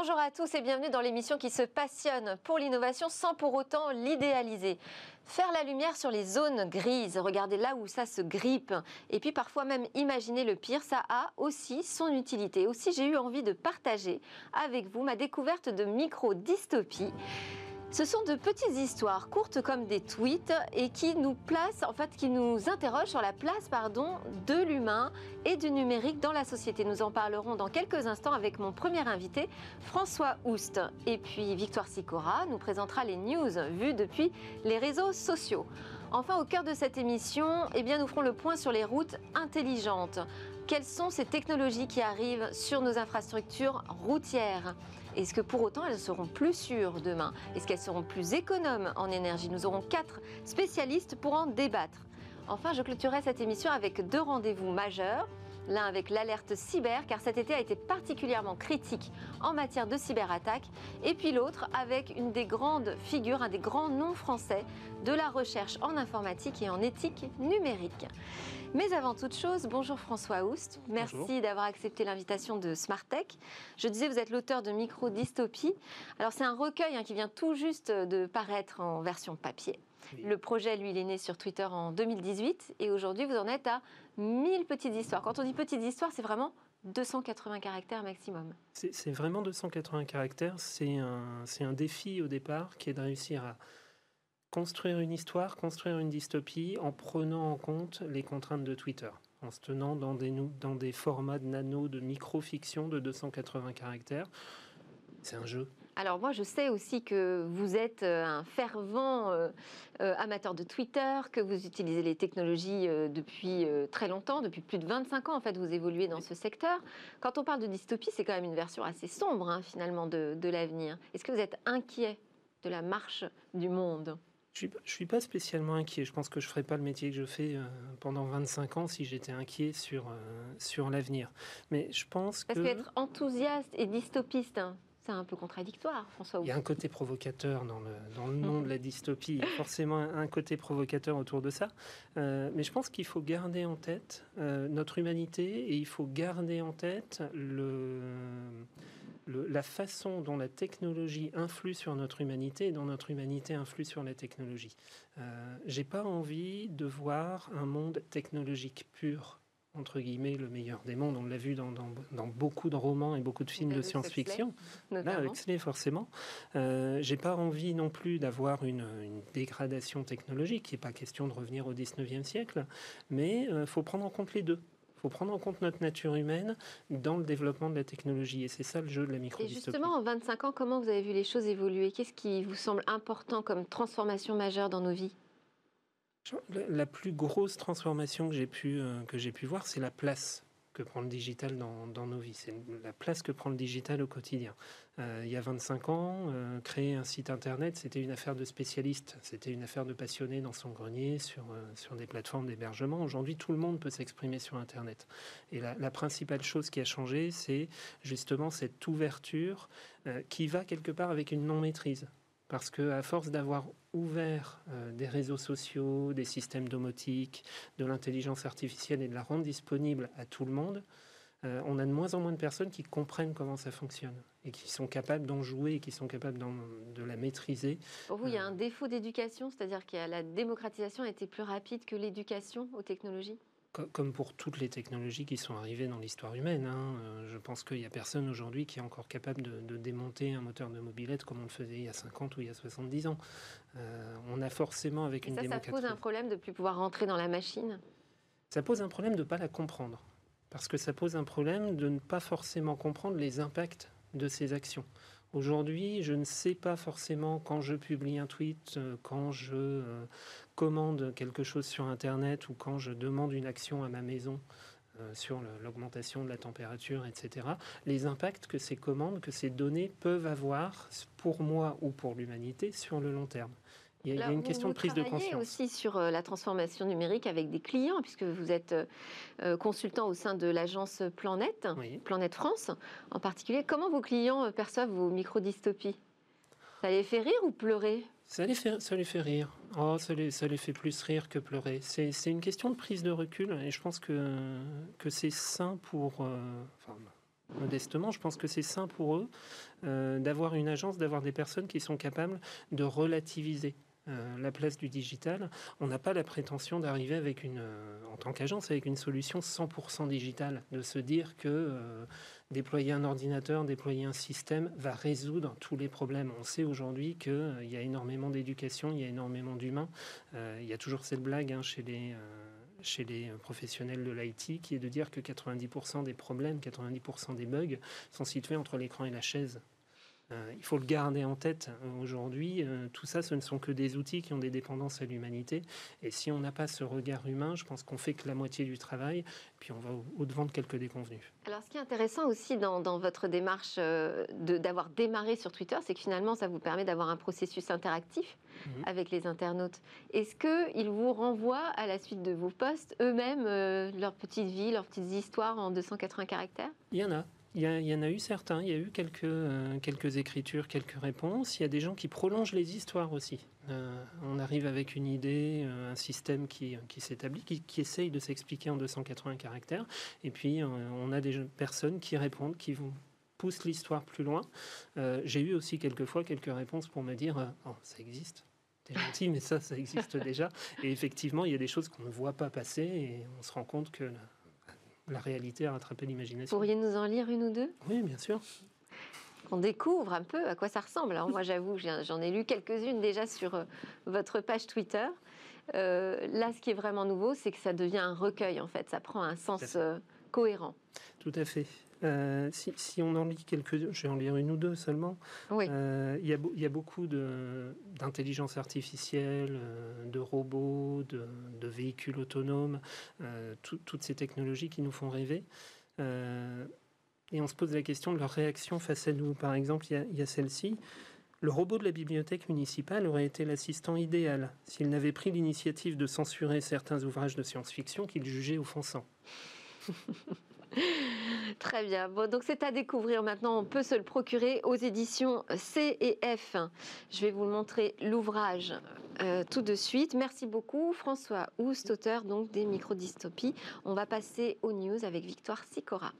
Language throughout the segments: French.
Bonjour à tous et bienvenue dans l'émission qui se passionne pour l'innovation sans pour autant l'idéaliser. Faire la lumière sur les zones grises, regarder là où ça se grippe, et puis parfois même imaginer le pire, ça a aussi son utilité. Aussi, j'ai eu envie de partager avec vous ma découverte de micro-dystopie. Ce sont de petites histoires courtes comme des tweets et qui nous placent, en fait, qui nous interrogent sur la place, pardon, de l'humain et du numérique dans la société. Nous en parlerons dans quelques instants avec mon premier invité, François Oust. Et puis Victoire Sicora nous présentera les news vues depuis les réseaux sociaux. Enfin, au cœur de cette émission, eh nous ferons le point sur les routes intelligentes. Quelles sont ces technologies qui arrivent sur nos infrastructures routières? Est-ce que pour autant elles seront plus sûres demain? Est-ce qu'elles seront plus économes en énergie? Nous aurons quatre spécialistes pour en débattre. Enfin, je clôturerai cette émission avec deux rendez-vous majeurs. L'un avec l'alerte cyber, car cet été a été particulièrement critique en matière de cyberattaque. Et puis l'autre avec une des grandes figures, un des grands noms français de la recherche en informatique et en éthique numérique. Mais avant toute chose, bonjour François Oust. Merci d'avoir accepté l'invitation de Smartech. Je disais, vous êtes l'auteur de Micro Dystopie. Alors, c'est un recueil hein, qui vient tout juste de paraître en version papier. Le projet, lui, il est né sur Twitter en 2018 et aujourd'hui, vous en êtes à 1000 petites histoires. Quand on dit petites histoires, c'est vraiment 280 caractères maximum. C'est vraiment 280 caractères. C'est un, un défi au départ qui est de réussir à construire une histoire, construire une dystopie en prenant en compte les contraintes de Twitter, en se tenant dans des, dans des formats de nano, de micro-fiction de 280 caractères. C'est un jeu. Alors moi, je sais aussi que vous êtes euh, un fervent euh, euh, amateur de Twitter, que vous utilisez les technologies depuis très longtemps, depuis plus de 25 ans en fait, vous évoluez dans ce secteur. Quand on parle de dystopie, c'est quand même une version assez sombre hein, finalement de, de l'avenir. Est-ce que vous êtes inquiet de la marche du monde? Je ne suis, pas spécialement inquiet. Je pense que je ne ferais pas le métier que je fais euh, pendant 25 ans si j'étais inquiet sur, euh, sur l'avenir. Mais je pense Parce que... qu'être enthousiaste et dystopiste, hein, c'est un peu contradictoire, François. Il y a un côté provocateur dans le, dans le nom de la dystopie. Il y a forcément un côté provocateur autour de ça. Euh, mais je pense qu'il faut garder en tête notre humanité et il faut garder en tête le la façon dont la technologie influe sur notre humanité et dont notre humanité influe sur la technologie. Euh, J'ai pas envie de voir un monde technologique pur entre guillemets le meilleur des mondes. On l'a vu dans, dans, beaucoup de romans et beaucoup de films de science-fiction. Là, Huxley, forcément. Euh, J'ai pas envie non plus d'avoir une, une, dégradation technologique. Il n'est pas question de revenir au 19e siècle, mais il euh, faut prendre en compte les deux. Il faut prendre en compte notre nature humaine dans le développement de la technologie. Et c'est ça le jeu de la micro Et justement, en 25 ans, comment vous avez vu les choses évoluer? Qu'est-ce qui vous semble important comme transformation majeure dans nos vies? La plus grosse transformation que j'ai pu, euh, pu voir, c'est la place que prend le digital dans, nos vies. C'est la place que prend le digital au quotidien. Euh, il y a 25 ans, euh, créer un site internet, c'était une affaire de spécialistes, c'était une affaire de passionnés dans son grenier, sur, sur des plateformes d'hébergement. Aujourd'hui, tout le monde peut s'exprimer sur Internet. Et la, principale chose qui a changé, c'est justement cette ouverture qui va quelque part avec une non-maîtrise. Parce que à force d'avoir ouvert euh, des réseaux sociaux, des systèmes domotiques, de l'intelligence artificielle et de la rendre disponible à tout le monde, euh, on a de moins en moins de personnes qui comprennent comment ça fonctionne et qui sont capables d'en jouer et qui sont capables de la maîtriser. Pour vous, il y a euh, un défaut d'éducation, c'est-à-dire que la démocratisation a été plus rapide que l'éducation aux technologies? Comme pour toutes les technologies qui sont arrivées dans l'histoire humaine. Hein, euh, je pense qu'il n'y a personne aujourd'hui qui est encore capable de, démonter un moteur de mobilette comme on le faisait il y a 50 ou il y a 70 ans. Euh, on a forcément avec une ça, Ça pose un problème de ne plus pouvoir rentrer dans la machine? Ça pose un problème de ne pas la comprendre. Parce que ça pose un problème de ne pas forcément comprendre les impacts de ces actions. Aujourd'hui, je ne sais pas forcément quand je publie un tweet, euh, quand je euh, commande quelque chose sur Internet ou quand je demande une action à ma maison euh, sur l'augmentation de la température, etc. Les impacts que ces commandes, que ces données peuvent avoir pour moi ou pour l'humanité sur le long terme. Il y a, une question de prise de conscience. aussi sur euh, la transformation numérique avec des clients, puisque vous êtes euh, euh, consultant au sein de l'agence Planète, Planète France en particulier. Comment vos clients perçoivent vos micro-dystopies? Ça les fait rire ou pleurer? Ça les, fait, ça les fait rire. Oh, ça, les, ça les fait plus rire que pleurer. C'est une question de prise de recul et je pense que, que c'est sain pour. modestement. Je pense que c'est sain pour eux d'avoir une agence, d'avoir des personnes qui sont capables de relativiser la place du digital. On n'a pas la prétention d'arriver avec une, en tant qu'agence, avec une solution 100% digitale, de se dire que déployer un ordinateur, déployer un système va résoudre tous les problèmes. On sait aujourd'hui qu'il euh, y a énormément d'éducation, il y a énormément d'humains. Euh, il y a toujours cette blague hein, chez les euh, chez les professionnels de l'IT, qui est de dire que 90% des problèmes, 90% des bugs sont situés entre l'écran et la chaise. Euh, il faut le garder en tête euh, aujourd'hui. Euh, tout ça, ce ne sont que des outils qui ont des dépendances à l'humanité. Et si on n'a pas ce regard humain, je pense qu'on fait que la moitié du travail, puis on va au-devant de quelques déconvenus. Alors, ce qui est intéressant aussi dans, votre démarche d'avoir démarré sur Twitter, c'est que finalement, ça vous permet d'avoir un processus interactif mhm. avec les internautes. Est-ce qu'ils vous renvoient à la suite de vos posts eux-mêmes leur petite vie, leurs petites histoires en 280 caractères? Il y en a. Il y, en a eu certains, il y a eu quelques, euh, quelques écritures, quelques réponses. Il y a des gens qui prolongent les histoires aussi. Euh, on arrive avec une idée, euh, un système qui, qui s'établit, qui, qui, essaye de s'expliquer en 280 caractères. Et puis, on a des personnes qui répondent, qui vont poussent l'histoire plus loin. J'ai eu aussi quelquefois quelques réponses pour me dire oh, ça existe. T'es gentil, mais ça, ça existe déjà. Et effectivement, il y a des choses qu'on ne voit pas passer et on se rend compte que la réalité a rattrapé l'imagination. Pourriez nous en lire une ou deux? Oui, bien sûr. On découvre un peu à quoi ça ressemble. Alors moi, j'avoue, j'en ai lu quelques-unes déjà sur euh, votre page Twitter. Euh, là, ce qui est vraiment nouveau, c'est que ça devient un recueil, en fait. Ça prend un sens euh, cohérent. Tout à fait. Euh, si, on en lit quelques, je vais en lire une ou deux seulement. Euh, il, y a, beaucoup d'intelligence artificielle, euh, de robots, de, véhicules autonomes, toutes ces technologies qui nous font rêver. et on se pose la question de leur réaction face à nous. Par exemple, il y a, celle-ci. Le robot de la bibliothèque municipale aurait été l'assistant idéal s'il n'avait pris l'initiative de censurer certains ouvrages de science-fiction qu'il jugeait offensants. Très bien. Bon, donc c'est à découvrir maintenant. On peut se le procurer aux éditions C et F. Je vais vous montrer l'ouvrage euh, tout de suite. Merci beaucoup, François Oust, auteur donc des microdystopies. On va passer aux news avec Victoire Sicora.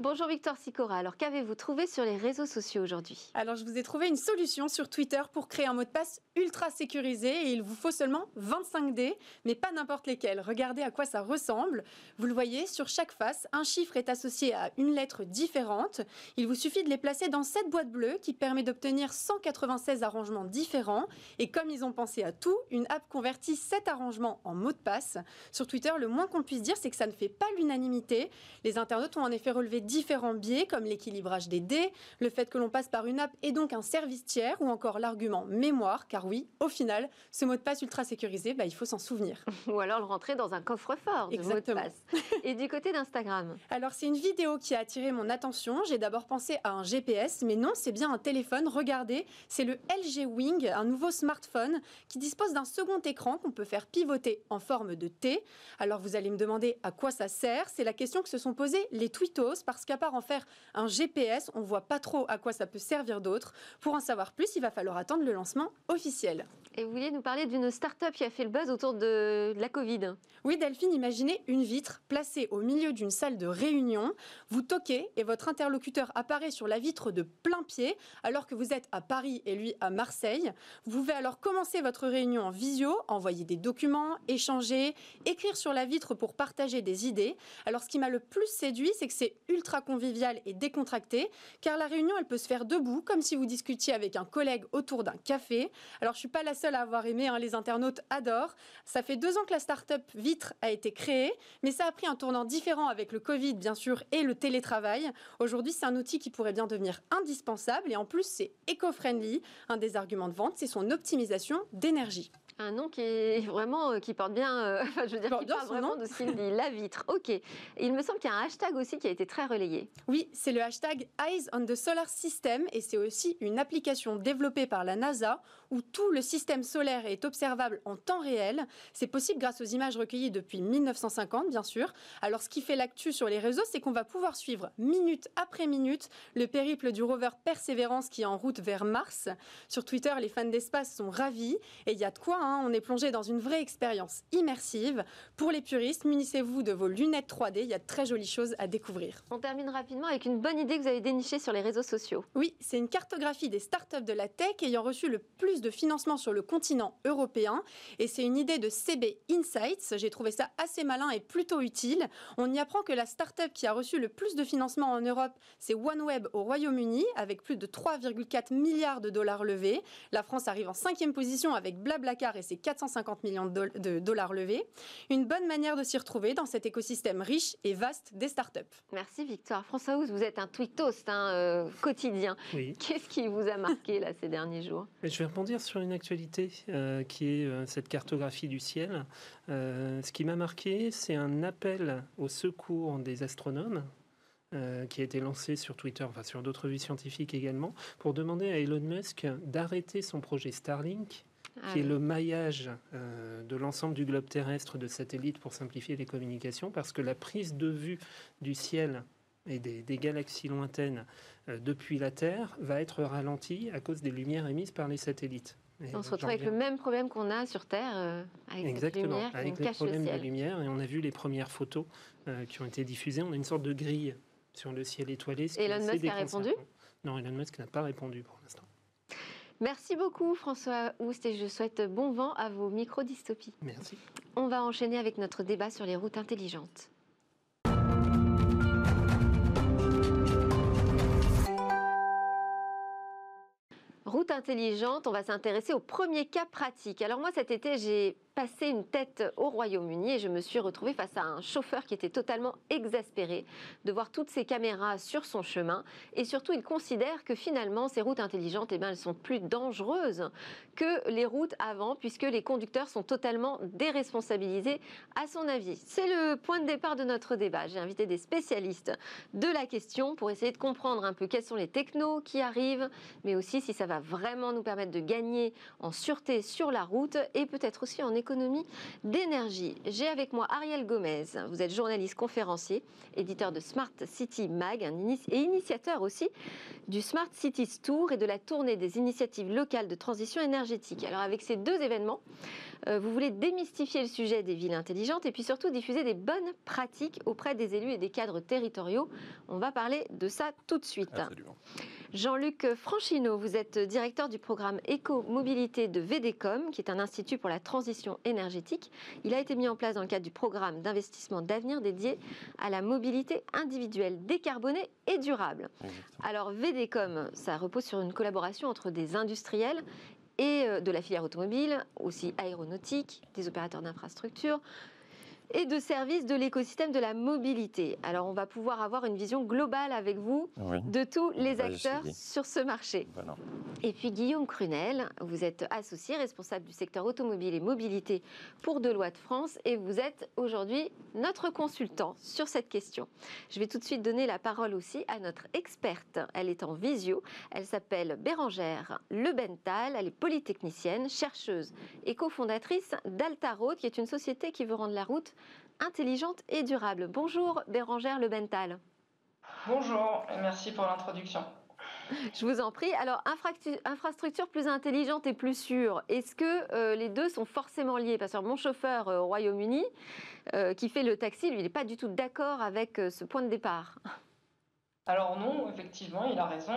Bonjour Victor Sicora, alors qu'avez-vous trouvé sur les réseaux sociaux aujourd'hui? Alors je vous ai trouvé une solution sur Twitter pour créer un mot de passe ultra sécurisé et il vous faut seulement 25 dés, mais pas n'importe lesquels. Regardez à quoi ça ressemble. Vous le voyez, sur chaque face, un chiffre est associé à une lettre différente. Il vous suffit de les placer dans cette boîte bleue qui permet d'obtenir 196 arrangements différents. Et comme ils ont pensé à tout, une app convertit cet arrangement en mot de passe. Sur Twitter, le moins qu'on puisse dire, c'est que ça ne fait pas l'unanimité. Les internautes ont en effet relevé différents biais comme l'équilibrage des dés, le fait que l'on passe par une app et donc un service tiers ou encore l'argument mémoire, car oui, au final, ce mot de passe ultra sécurisé, bah, il faut s'en souvenir. Ou alors le rentrer dans un coffre-fort de mot de passe. Et du côté d'Instagram? Alors c'est une vidéo qui a attiré mon attention. J'ai d'abord pensé à un GPS, mais non, c'est bien un téléphone. Regardez, c'est le LG Wing, un nouveau smartphone qui dispose d'un second écran qu'on peut faire pivoter en forme de T. Alors vous allez me demander à quoi ça sert? C'est la question que se sont posées les tweetos parce qu'à part en faire un GPS, on voit pas trop à quoi ça peut servir d'autre. Pour en savoir plus, il va falloir attendre le lancement officiel. Et vous vouliez nous parler d'une start-up qui a fait le buzz autour de la Covid. Oui, Delphine, imaginez une vitre placée au milieu d'une salle de réunion. Vous toquez et votre interlocuteur apparaît sur la vitre de plein pied alors que vous êtes à Paris et lui à Marseille. Vous pouvez alors commencer votre réunion en visio, envoyer des documents, échanger, écrire sur la vitre pour partager des idées. Alors ce qui m'a le plus séduit, c'est que c'est ultra convivial et décontracté car la réunion, elle peut se faire debout comme si vous discutiez avec un collègue autour d'un café. Alors je suis pas la seule à avoir aimé, hein, les internautes adorent. Ça fait deux ans que la start-up Vitre a été créée, mais ça a pris un tournant différent avec le Covid, bien sûr, et le télétravail. Aujourd'hui, c'est un outil qui pourrait bien devenir indispensable et en plus, c'est éco-friendly. Un des arguments de vente, c'est son optimisation d'énergie. Un nom qui est vraiment euh, qui porte bien, euh, je veux dire, qui parle vraiment de ce qu'il dit, la vitre. Ok. Il me semble qu'il y a un hashtag aussi qui a été très relayé. Oui, c'est le hashtag Eyes on the Solar System et c'est aussi une application développée par la NASA où tout le système solaire est observable en temps réel. C'est possible grâce aux images recueillies depuis 1950, bien sûr. Alors, ce qui fait l'actu sur les réseaux, c'est qu'on va pouvoir suivre minute après minute le périple du rover Perseverance qui est en route vers Mars. Sur Twitter, les fans d'espace sont ravis et il y a de quoi. Hein on est plongé dans une vraie expérience immersive. Pour les puristes, munissez-vous de vos lunettes 3D, il y a de très jolies choses à découvrir. On termine rapidement avec une bonne idée que vous avez dénichée sur les réseaux sociaux. Oui, c'est une cartographie des startups de la tech ayant reçu le plus de financement sur le continent européen. Et c'est une idée de CB Insights. J'ai trouvé ça assez malin et plutôt utile. On y apprend que la startup qui a reçu le plus de financement en Europe, c'est OneWeb au Royaume-Uni, avec plus de 3,4 milliards de dollars levés. La France arrive en cinquième position avec Blablacar et ses 450 millions de dollars levés. Une bonne manière de s'y retrouver dans cet écosystème riche et vaste des startups. Merci Victoire. François House, vous êtes un tweetos hein, euh, quotidien. Qu'est-ce qui vous a marqué là, ces derniers jours? Je vais rebondir sur une actualité euh, qui est euh, cette cartographie du ciel. ce qui m'a marqué, c'est un appel au secours des astronomes qui a été lancé sur Twitter, enfin sur d'autres vues scientifiques également, pour demander à Elon Musk d'arrêter son projet Starlink ah qui est le maillage euh, de l'ensemble du globe terrestre de satellites pour simplifier les communications, parce que la prise de vue du ciel et des, galaxies lointaines euh, depuis la Terre va être ralentie à cause des lumières émises par les satellites. on se retrouve avec le même problème qu'on a sur Terre, euh, avec Exactement, lumière avec les problèmes de lumière. Et on a vu les premières photos qui ont été diffusées. On a une sorte de grille sur le ciel étoilé. Ce Elon Musk a répondu Non, Elon Musk n'a pas répondu pour l'instant. Merci beaucoup François Oust et je souhaite bon vent à vos micro-dystopies. Merci. On va enchaîner avec notre débat sur les routes intelligentes. Intelligente, on va s'intéresser au premier cas pratique. Alors moi cet été j'ai passé une tête au Royaume-Uni et je me suis retrouvée face à un chauffeur qui était totalement exaspéré de voir toutes ces caméras sur son chemin. Et surtout, il considère que finalement, ces routes intelligentes, eh bien, elles sont plus dangereuses que les routes avant, puisque les conducteurs sont totalement déresponsabilisés, à son avis. C'est le point de départ de notre débat. J'ai invité des spécialistes de la question pour essayer de comprendre un peu quels sont les technos qui arrivent, mais aussi si ça va vraiment nous permettre de gagner en sûreté sur la route et peut-être aussi en économie d'énergie. J'ai avec moi Ariel Gomez. Vous êtes journaliste conférencier, éditeur de Smart City Mag et initiateur aussi du Smart Cities Tour et de la tournée des initiatives locales de transition énergétique. Alors avec ces deux événements, vous voulez démystifier le sujet des villes intelligentes et puis surtout diffuser des bonnes pratiques auprès des élus et des cadres territoriaux. On va parler de ça tout de suite. Jean-Luc Franchino, vous êtes directeur du programme Éco-Mobilité de VDCOM, qui est un institut pour la transition énergétique. Il a été mis en place dans le cadre du programme d'investissement d'avenir dédié à la mobilité individuelle décarbonée et durable. Alors VDCOM, ça repose sur une collaboration entre des industriels et euh, de la filière automobile, aussi aéronautique, des opérateurs d'infrastructures, et de services de l'écosystème de la mobilité. Alors on va pouvoir avoir une vision globale avec vous de tous les acteurs sur ce marché. Et puis Guillaume Crunel, vous êtes associé responsable du secteur automobile et mobilité pour Deloitte France et vous êtes aujourd'hui notre consultant sur cette question. Je vais tout de suite donner la parole aussi à notre experte. Elle est en visio. Elle s'appelle Bérangère Lebental. Elle est polytechnicienne, chercheuse et cofondatrice d'Alta Road, qui est une société qui veut rendre la route intelligente et durable. Bonjour Bérangère Lebental. Bonjour et merci pour l'introduction. Je vous en prie. Alors, infrastructure plus intelligente et plus sûre, est-ce que euh, les deux sont forcément liés? Parce que mon chauffeur euh, au Royaume-Uni, euh, qui fait le taxi, lui, il n'est pas du tout d'accord avec ce point de départ. Alors non, effectivement, il a raison.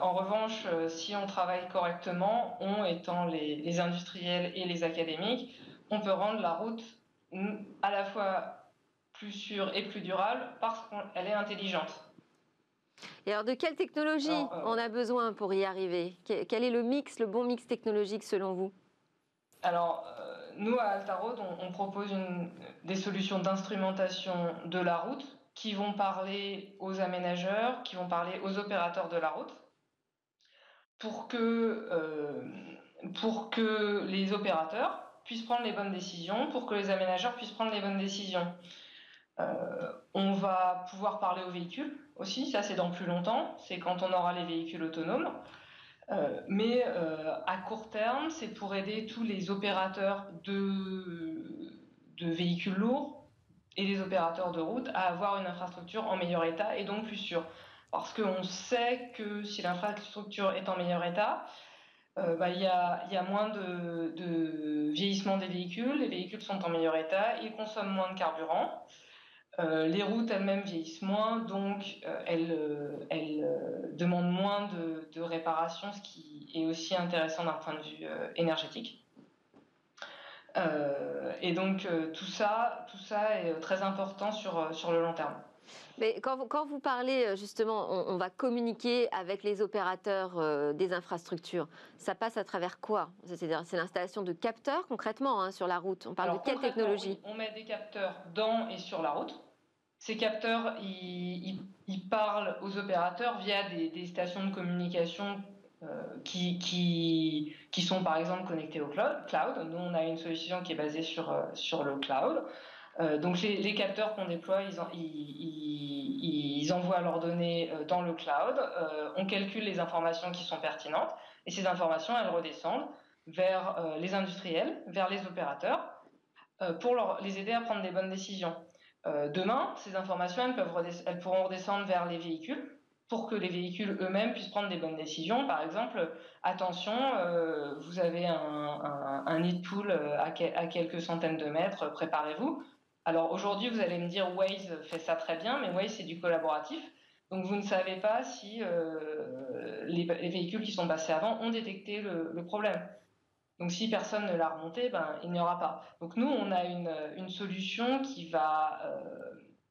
en revanche, si on travaille correctement, on étant les industriels et les académiques, on peut rendre la route à la fois plus sûre et plus durable parce qu'elle est intelligente. Et alors, de quelle technologie euh, on a besoin pour y arriver? Quel est le mix, le bon mix technologique selon vous? Alors, euh, nous, à Altaroad, on, on propose des solutions d'instrumentation de la route qui vont parler aux aménageurs, qui vont parler aux opérateurs de la route, pour que, euh, pour que les opérateurs puissent prendre les bonnes décisions, pour que les aménageurs puissent prendre les bonnes décisions. Euh, on va pouvoir parler aux véhicules aussi, ça c'est dans plus longtemps, c'est quand on aura les véhicules autonomes. Euh, mais euh, à court terme, c'est pour aider tous les opérateurs de, de véhicules lourds et les opérateurs de route à avoir une infrastructure en meilleur état et donc plus sûre. Parce qu'on sait que si l'infrastructure est en meilleur état, bah, il y, a, moins de, vieillissement des véhicules, les véhicules sont en meilleur état, ils consomment moins de carburant, les routes elles-mêmes vieillissent moins, donc elles, demandent moins de, de réparation, ce qui est aussi intéressant d'un point de vue énergétique. Euh, et donc euh, tout ça, tout ça est très important sur, euh, sur le long terme. Mais quand vous, quand vous parlez justement, on, va communiquer avec les opérateurs des infrastructures. Ça passe à travers quoi? C'est-à-dire, c'est l'installation de capteurs concrètement hein, sur la route. On parle de quelle technologie? On met des capteurs dans et sur la route. Ces capteurs, ils, ils, parlent aux opérateurs via des, des stations de communication euh, qui, qui, qui, sont par exemple connectés au cloud. Nous, on a une solution qui est basée sur, euh, sur le cloud. Euh, donc les, capteurs qu'on déploie, ils, envoient leurs données dans le cloud. on calcule les informations qui sont pertinentes et ces informations, elles redescendent vers les industriels, vers les opérateurs, pour les aider à prendre des bonnes décisions. demain, ces informations, elles, pourront redescendre vers les véhicules pour que les véhicules eux-mêmes puissent prendre des bonnes décisions. Par exemple, attention, euh, vous avez un, un, nid de poule euh, à, quelques centaines de mètres, préparez-vous. Alors aujourd'hui, vous allez me dire Waze fait ça très bien, mais Waze c'est du collaboratif. Donc vous ne savez pas si euh, les, véhicules qui sont passés avant ont détecté le, problème. Donc si personne ne l'a remonté, ben, il n'y aura pas. Donc nous, on a une, solution qui va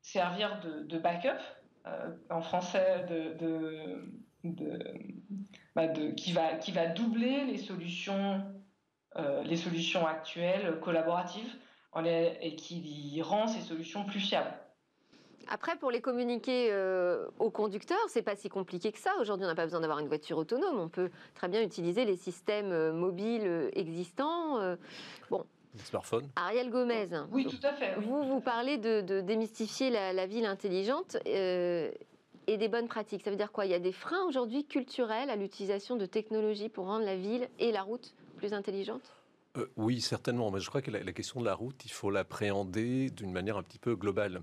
servir de, backup euh, en français bah, de, qui, va, qui va doubler les solutions, euh, les solutions actuelles collaboratives et qui rend ces solutions plus fiables. Après, pour les communiquer euh, aux conducteurs, c'est pas si compliqué que ça. Aujourd'hui, on n'a pas besoin d'avoir une voiture autonome. On peut très bien utiliser les systèmes mobiles existants. bon, smartphone. Ariel Gomez. Oui, tout à fait. Vous, vous parlez de, démystifier la, ville intelligente euh, et des bonnes pratiques. Ça veut dire quoi? Il y a des freins aujourd'hui culturels à l'utilisation de technologies pour rendre la ville et la route plus intelligentes euh, oui, certainement. Mais je crois que la, question de la route, il faut l'appréhender d'une manière un petit peu globale.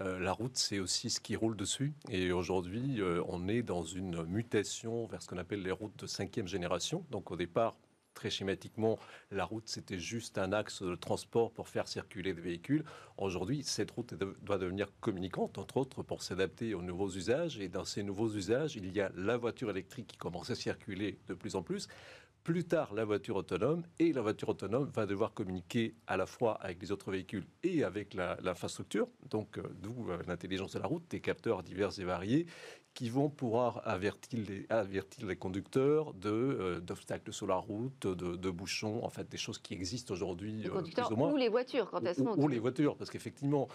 Euh, la route, c'est aussi ce qui roule dessus. Et aujourd'hui, on est dans une mutation vers ce qu'on appelle les routes de cinquième génération. Donc au départ, très schématiquement, la route, c'était juste un axe de transport pour faire circuler des véhicules. Aujourd'hui, cette route doit devenir communicante, entre autres, pour s'adapter aux nouveaux usages. Et dans ces nouveaux usages, il y a la voiture électrique qui commence à circuler de plus en plus. Plus tard, la voiture autonome. Et la voiture autonome va devoir communiquer à la fois avec les autres véhicules et avec l'infrastructure. Donc, euh, d'où euh, l'intelligence de la route, des capteurs divers et variés qui vont pouvoir avertir les, avertir les conducteurs de, euh, d'obstacles sur la route, de, bouchons, en fait, des choses qui existent aujourd'hui. Les conducteurs ou les voitures, quand elles sont. Ou, les voitures, parce qu'effectivement,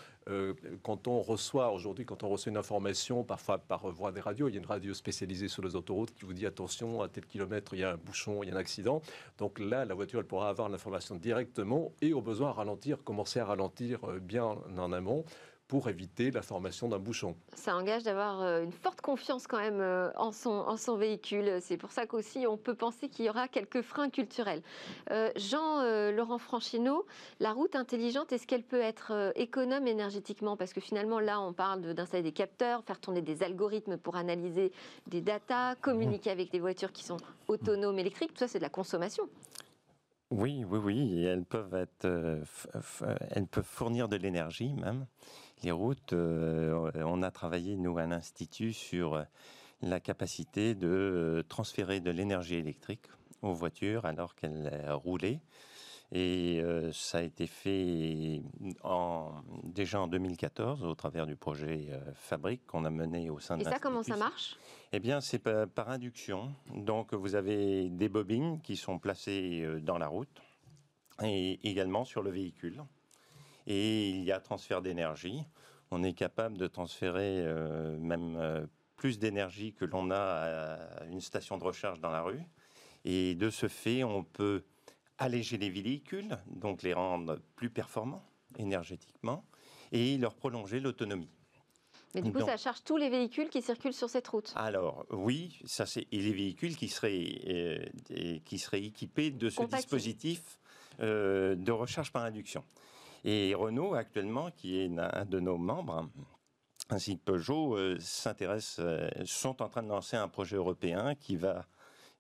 quand on reçoit aujourd'hui, quand on reçoit une information, parfois par voie des radios, il y a une radio spécialisée sur les autoroutes qui vous dit attention, à tel kilomètre, il y a un bouchon, il y a accident. Donc là, la voiture, elle pourra avoir l'information directement et au besoin ralentir, commencer à ralentir bien en amont pour éviter la formation d'un bouchon. Ça engage d'avoir euh, une forte confiance quand même euh, en son, en son véhicule. C'est pour ça qu'aussi on peut penser qu'il y aura quelques freins culturels. Euh, Jean-Laurent Franchino, la route intelligente, est-ce qu'elle peut être économe énergétiquement? Parce que finalement là, on parle d'installer des capteurs, faire tourner des algorithmes pour analyser des datas, communiquer avec des voitures qui sont autonomes électriques. Tout ça, c'est de la consommation. Oui, oui, oui. elles peuvent être, elles peuvent fournir de l'énergie même les routes, euh, on a travaillé, nous, à l'Institut, sur la capacité de euh, transférer de l'énergie électrique aux voitures alors qu'elles roulaient. Et euh, ça a été fait en, déjà en 2014 au travers du projet Fabrique qu'on a mené au sein de Et ça, comment ça marche? Eh bien, c'est par, par, induction. Donc, vous avez des bobines qui sont placées dans la route et également sur le véhicule et il y a transfert d'énergie. On est capable de transférer euh, même euh, plus d'énergie que l'on a à une station de recharge dans la rue. Et de ce fait, on peut alléger les véhicules, donc les rendre plus performants énergétiquement, et leur prolonger l'autonomie. Mais du coup, ça charge tous les véhicules qui circulent sur cette route. Alors oui, ça c'est et les véhicules qui seraient euh, qui seraient équipés de ce dispositif de recharge par induction. Et Renault, actuellement, qui est un de nos membres, ainsi que Peugeot, euh, euh, sont en train de lancer un projet européen qui va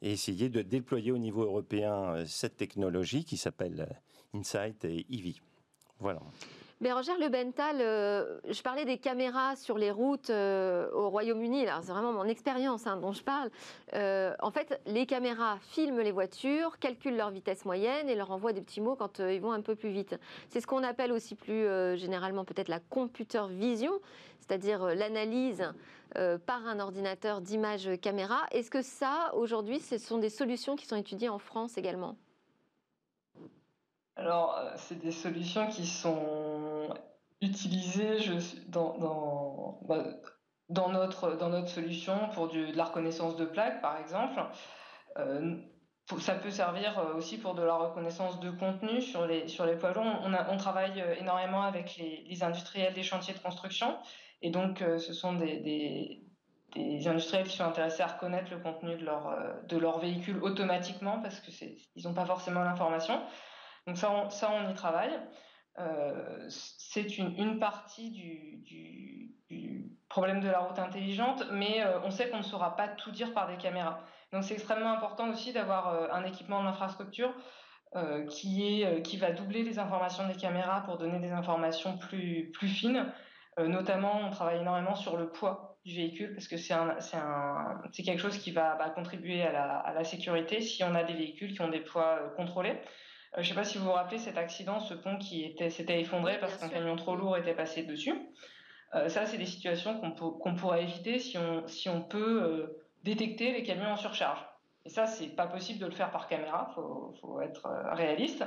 essayer de déployer au niveau européen cette technologie qui s'appelle Insight et EV. Voilà. Bérangère Le Bental, euh, je parlais des caméras sur les routes euh, au Royaume-Uni. C'est vraiment mon expérience hein, dont je parle. Euh, en fait, les caméras filment les voitures, calculent leur vitesse moyenne et leur envoient des petits mots quand ils vont un peu plus vite. C'est ce qu'on appelle aussi plus généralement peut-être la computer vision, c'est-à-dire l'analyse par un ordinateur d'images caméra. Est-ce que ça, aujourd'hui, ce sont des solutions qui sont étudiées en France également? Alors, euh, c'est des solutions qui sont utilisées dans, bah, dans, notre, dans notre solution pour de la reconnaissance de plaques, par exemple. Euh, ça peut servir euh, aussi pour de la reconnaissance de contenu sur les, sur les poids lourds. On, travaille énormément avec les, industriels des chantiers de construction. Et donc, ce sont des, des, industriels qui sont intéressés à reconnaître le contenu de leur, de leur véhicule automatiquement parce qu'ils n'ont pas forcément l'information. Donc ça, on, ça, on y travaille. Euh, c'est une, partie du, problème de la route intelligente, mais euh, on sait qu'on ne saura pas tout dire par des caméras. Donc c'est extrêmement important aussi d'avoir euh, un équipement d'infrastructure qui, est, qui va doubler les informations des caméras pour donner des informations plus, plus fines. notamment, on travaille énormément sur le poids du véhicule parce que c'est quelque chose qui va, va contribuer à la, sécurité si on a des véhicules qui ont des poids contrôlés. Euh, je ne sais pas si vous vous rappelez cet accident, ce pont qui s'était effondré parce qu'un camion trop lourd était passé dessus. Euh, ça, c'est des situations qu'on pourrait éviter si on, si on peut euh, détecter les camions en surcharge. Et ça, c'est pas possible de le faire par caméra, il faut, être réaliste.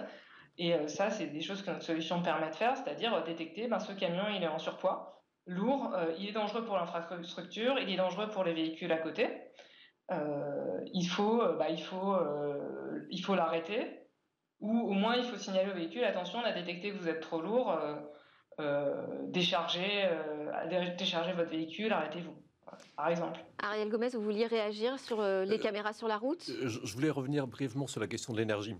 Et ça, c'est des choses que notre solution permet de faire, c'est-à-dire détecter, ben, ce camion, il est en surpoids, lourd, il est dangereux pour l'infrastructure, il est dangereux pour les véhicules à côté. il faut, bah, il faut, il faut l'arrêter, ou au moins il faut signaler au véhicule, attention, on a détecté que vous êtes trop lourd, euh, euh, déchargez, euh, déchargez votre véhicule, arrêtez-vous par exemple. Ariel Gomez, vous vouliez réagir sur euh, les euh, caméras sur la route? euh, je, voulais revenir brièvement sur la question de l'énergie.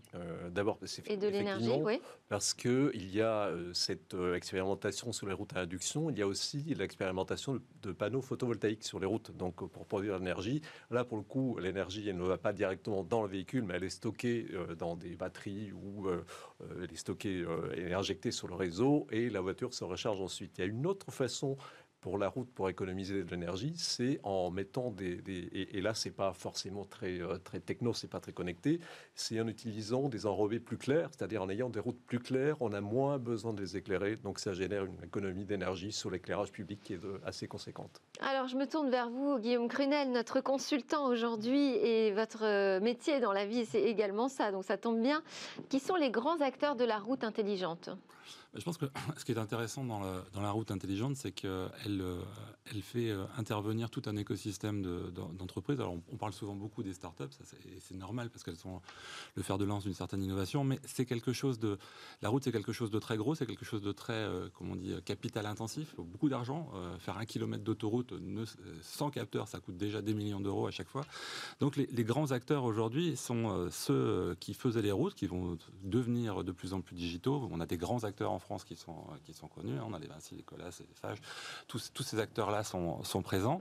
D'abord, c'est Et de l'énergie, oui. Parce qu'il y a cette expérimentation sur les routes à induction, il y a aussi l'expérimentation de, panneaux photovoltaïques sur les routes, donc pour produire l'énergie. Là, pour le coup, l'énergie, elle ne va pas directement dans le véhicule, mais elle est stockée dans des batteries ou elle est stockée et injectée sur le réseau et la voiture se recharge ensuite. Il y a une autre façon pour la route pour économiser de l'énergie, c'est en mettant des, et, là c'est pas forcément très euh, très techno, c'est pas très connecté, c'est en utilisant des enrobés plus clairs, c'est-à-dire en ayant des routes plus claires, on a moins besoin de les éclairer, donc ça génère une économie d'énergie sur l'éclairage public qui est assez conséquente. Alors je me tourne vers vous, Guillaume Crunel, notre consultant aujourd'hui, et votre euh, métier dans la vie c'est également ça, donc ça tombe bien. Qui sont les grands acteurs de la route intelligente? Je pense que ce qui est intéressant dans, la route intelligente, c'est qu'elle euh, fait euh, intervenir tout un écosystème d'entreprises. Alors, on, parle souvent beaucoup des startups, c'est normal parce qu'elles sont le fer de lance d'une certaine innovation, mais c'est quelque chose de. La route, c'est quelque chose de très gros, c'est quelque chose de très, euh, comment on dit, capital intensif, beaucoup d'argent. faire un kilomètre d'autoroute sans capteur, ça coûte déjà des millions d'euros à chaque fois. Donc, les grands acteurs aujourd'hui sont ceux qui faisaient les routes, qui vont devenir de plus en plus digitaux. On a des grands acteurs en France qui sont, qui sont connus. Hein. On a les Vinci, les Colas, les Sage. Tous, tous ces acteurs-là sont, sont présents.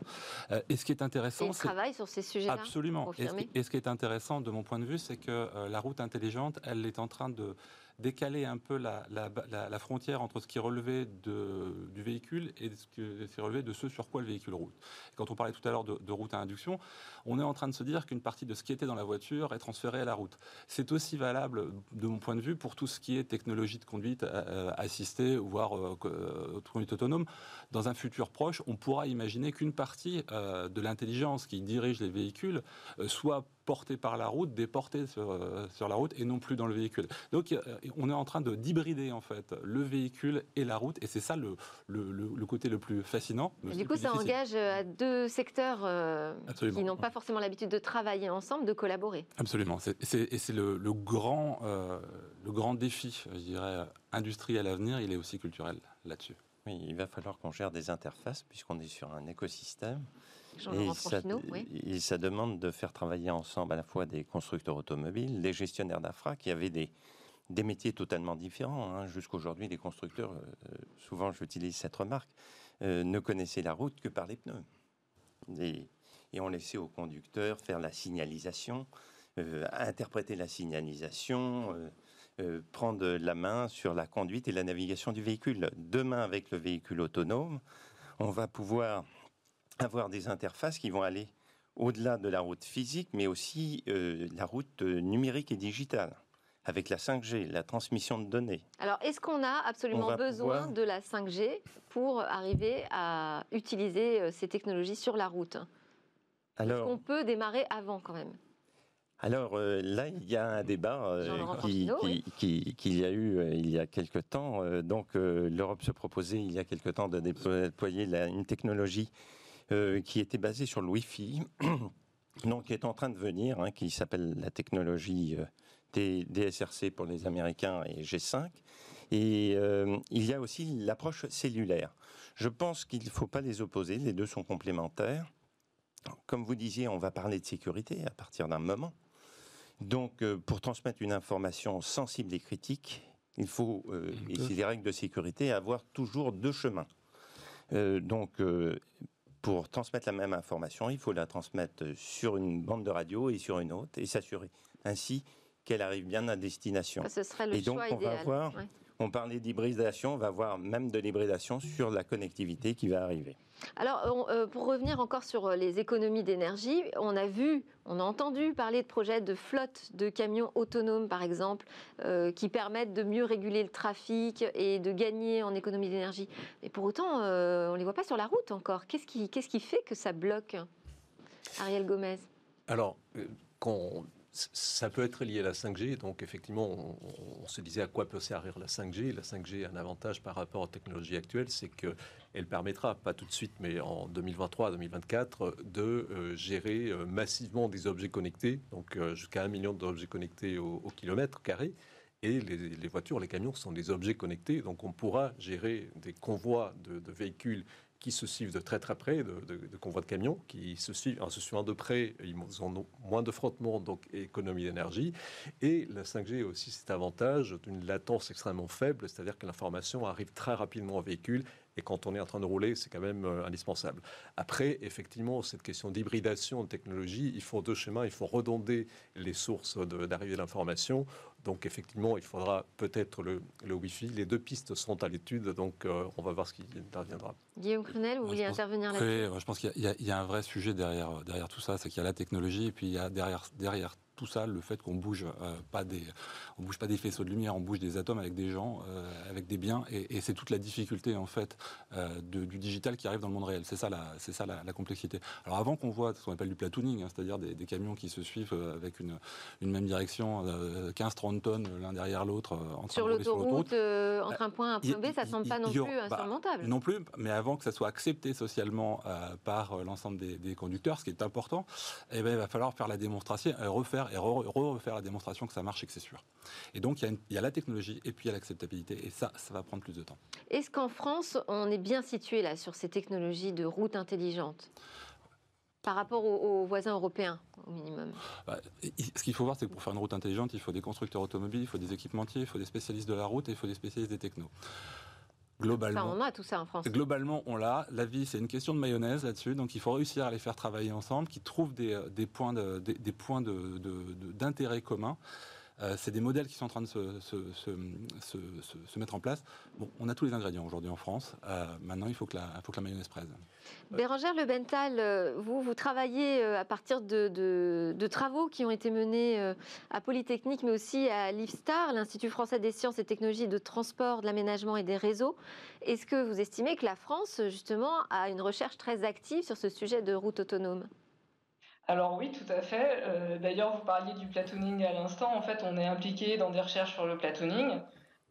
Euh, et ce qui est intéressant. c'est... travaillent sur ces sujets-là. Absolument. Et et ce, qui est intéressant de mon point de vue, c'est que euh, la route intelligente, elle est en train de décaler un peu la, frontière entre ce qui relevé de, du véhicule et ce qui relevé de ce sur quoi le véhicule route. quand on parlait tout à l'heure de, route à induction, on est en train de se dire qu'une partie de ce qui était dans la voiture est transférée à la route. C'est aussi valable, de mon point de vue, pour tout ce qui est technologie de conduite euh, assistée, voire euh, euh, conduite autonome. Dans un futur proche, on pourra imaginer qu'une partie de l'intelligence qui dirige les véhicules soit portés par la route, déportés sur, euh, sur la route et non plus dans le véhicule. Donc euh, on est en train de d'hybrider en fait le véhicule et la route et c'est ça le, le, le, côté le plus fascinant. du coup, ça engage euh, à deux secteurs qui n'ont pas forcément l'habitude de travailler ensemble, de collaborer. Absolument. et c'est le, grand, le grand défi, je dirais, industriel à l'avenir, il est aussi culturel là-dessus. Oui, il va falloir qu'on gère des interfaces puisqu'on est sur un écosystème et ça, et ça, demande de faire travailler ensemble à la fois des constructeurs automobiles, des gestionnaires d'infra qui avaient des, des métiers totalement différents. Hein. Jusqu'aujourd'hui, les constructeurs, euh, souvent j'utilise cette remarque, euh, ne connaissaient la route que par les pneus. Et, et on laissait au conducteur faire la signalisation, interpréter la signalisation, prendre la main sur la conduite et la navigation du véhicule. Demain, avec le véhicule autonome, on va pouvoir avoir des interfaces qui vont aller au-delà de la route physique, mais aussi la route numérique et digitale avec la 5G, la transmission de données. Alors, est-ce qu'on a absolument besoin de la 5G pour arriver à utiliser euh, ces technologies sur la route? Est-ce qu'on peut démarrer avant quand même? Alors euh, là, il y a un débat euh, qui, qui, y a eu il y a quelque temps. donc l'Europe se proposait il y a quelque temps de déployer une technologie qui était basée sur le Wi-Fi, donc qui est en train de venir, hein, qui s'appelle la technologie DSRC pour les Américains et G5. Et euh, il y a aussi l'approche cellulaire. Je pense qu'il ne faut pas les opposer, les deux sont complémentaires. Comme vous disiez, on va parler de sécurité à partir d'un moment. Donc, euh, pour transmettre une information sensible et critique, il faut, euh, et c'est des règles de sécurité, avoir toujours deux chemins. donc, pour transmettre la même information, il faut la transmettre sur une bande de radio et sur une autre, et s'assurer ainsi qu'elle arrive bien à destination. Ce serait le et donc, on Va voir, On parlait d'hybridation, on va voir même de l'hybridation sur la connectivité qui va arriver. Alors, euh, pour revenir encore sur euh, les économies d'énergie, on a vu, on a entendu parler de projets de flotte de camions autonomes, par exemple, euh, qui permettent de mieux réguler le trafic et de gagner en économie d'énergie. Mais pour autant, on ne les voit pas sur la route encore. Qu'est-ce qui, qu'est-ce qui fait que ça bloque Ariel Gomez? Alors, quand ça peut être lié à la 5G. Donc, effectivement, on, se disait à quoi peut servir la 5G. La 5G a un avantage par rapport aux technologies actuelles, c'est qu'elle permettra, pas tout de suite, mais en 2023-2024, de euh, gérer euh, massivement des objets connectés, donc euh, jusqu'à un million d'objets connectés au, kilomètre carré. Et les, voitures, les camions sont des objets connectés, donc on pourra gérer des convois de, de véhicules qui se suivent de très très près, de, convois de camions, qui se suivent, en se suivant de près, ils ont moins de frottement, donc économie d'énergie. Et la 5G a aussi cet avantage d'une latence extrêmement faible, c'est-à-dire que l'information arrive très rapidement au véhicule et quand on est en train de rouler, c'est quand même euh, indispensable. Après, effectivement, cette question d'hybridation de technologie, il faut deux chemins. Il faut redonder les sources d'arrivée de l'information. Donc, effectivement, il faudra peut-être le, le Wi-Fi. Les deux pistes sont à l'étude, donc euh, on va voir ce qui interviendra. Guillaume Crunel, vous vouliez intervenir là-dessus? Oui, je pense qu'il y, y, a un vrai sujet derrière, derrière tout ça, c'est qu'il y a la technologie et puis il y a derrière, derrière tout ça, le fait qu'on bouge euh, pas des, on bouge pas des faisceaux de lumière, on bouge des atomes avec des gens, euh, avec des biens, et, c'est toute la difficulté en fait euh, du digital qui arrive dans le monde réel. C'est ça la, c'est ça la, complexité. Alors avant qu'on voit ce qu'on appelle du platooning, hein, c'est-à-dire des, camions qui se suivent avec une, une même direction, 15-30 tonnes l'un derrière l'autre, sur l'autoroute, entre un point et un point B, ça semble pas non plus bah, insurmontable. non plus, mais avant que ça soit accepté socialement par l'ensemble des, conducteurs, ce qui est important, eh ben, il va falloir faire la démonstration, refaire et refaire la démonstration que ça marche et que c'est sûr. Et donc, il y, a la technologie et puis il y a l'acceptabilité. Et ça, ça va prendre plus de temps. Est-ce qu'en France, on est bien situé là sur ces technologies de route intelligente? Par rapport aux, voisins européens, au minimum bah, Ce qu'il faut voir, c'est que pour faire une route intelligente, il faut des constructeurs automobiles, il faut des équipementiers, il faut des spécialistes de la route et il faut des spécialistes des technos. Globalement, on a tout ça en France. Globalement, on l'a. La vie, c'est une question de mayonnaise là-dessus. Donc, il faut réussir à les faire travailler ensemble, qui trouvent des, euh, des points d'intérêt de, communs. Euh, c'est des modèles qui sont en train de se, mettre en place. Bon, on a tous les ingrédients aujourd'hui en France. Euh, maintenant, il faut que la, faut que la mayonnaise presse. Bérangère Lebenthal, euh, vous, vous travaillez à partir de, travaux qui ont été menés à Polytechnique, mais aussi à l'IFSTAR, l'Institut français des sciences et technologies de transport, de l'aménagement et des réseaux. Est-ce que vous estimez que la France, justement, a une recherche très active sur ce sujet de route autonome? Alors oui, tout à fait. Euh, d'ailleurs, vous parliez du platooning à l'instant. En fait, on est impliqué dans des recherches sur le platooning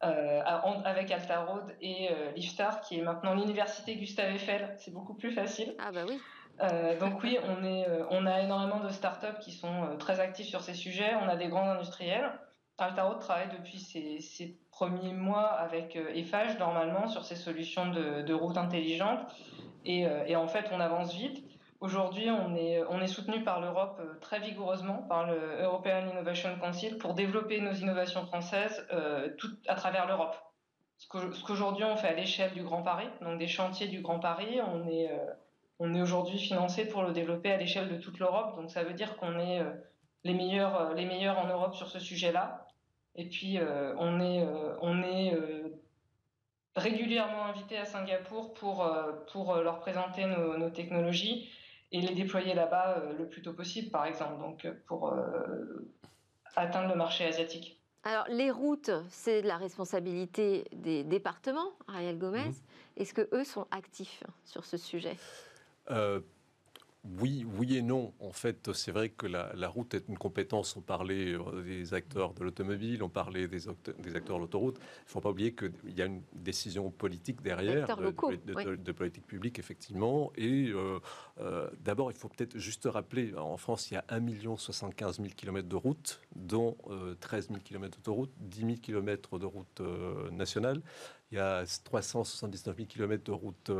euh, avec Altarod et euh, l'IFSTAR, qui est maintenant l'université Gustave Eiffel. C'est beaucoup plus facile. Ah bah oui. donc oui, on, est, on a énormément de startups qui sont très actifs sur ces sujets. On a des grands industriels. Altarod travaille depuis ses, premiers mois avec Eiffage, normalement, sur ces solutions de, de route intelligente. Et, et en fait, on avance vite. Aujourd'hui, on est, soutenu par l'Europe euh, très vigoureusement, par le European Innovation Council, pour développer nos innovations françaises euh, à travers l'Europe. Ce qu'aujourd'hui on fait à l'échelle du Grand Paris, donc des chantiers du Grand Paris, on est, euh, on est aujourd'hui financé pour le développer à l'échelle de toute l'Europe. Donc ça veut dire qu'on est les meilleurs, en Europe sur ce sujet-là. Et puis on est, régulièrement invité à Singapour pour, leur présenter nos technologies et les déployer là-bas le plus tôt possible, par exemple, donc pour atteindre le marché asiatique. Alors, les routes, c'est la responsabilité des départements, Ariel Gomez. Mmh. Est-ce que eux sont actifs sur ce sujet? Euh, oui, oui et non. En fait, c'est vrai que la, route est une compétence. On parlait euh, des acteurs de l'automobile, on parlait des, des acteurs de l'autoroute. Il ne faut pas oublier qu'il y a une décision politique derrière, de, politique publique, effectivement. Et euh, euh, d'abord, il faut peut-être juste rappeler, en France, il y a 1 75 000 km de route, dont 13 000 km d'autoroute, 10 000 km de route nationale. Il y a 379 000 km de route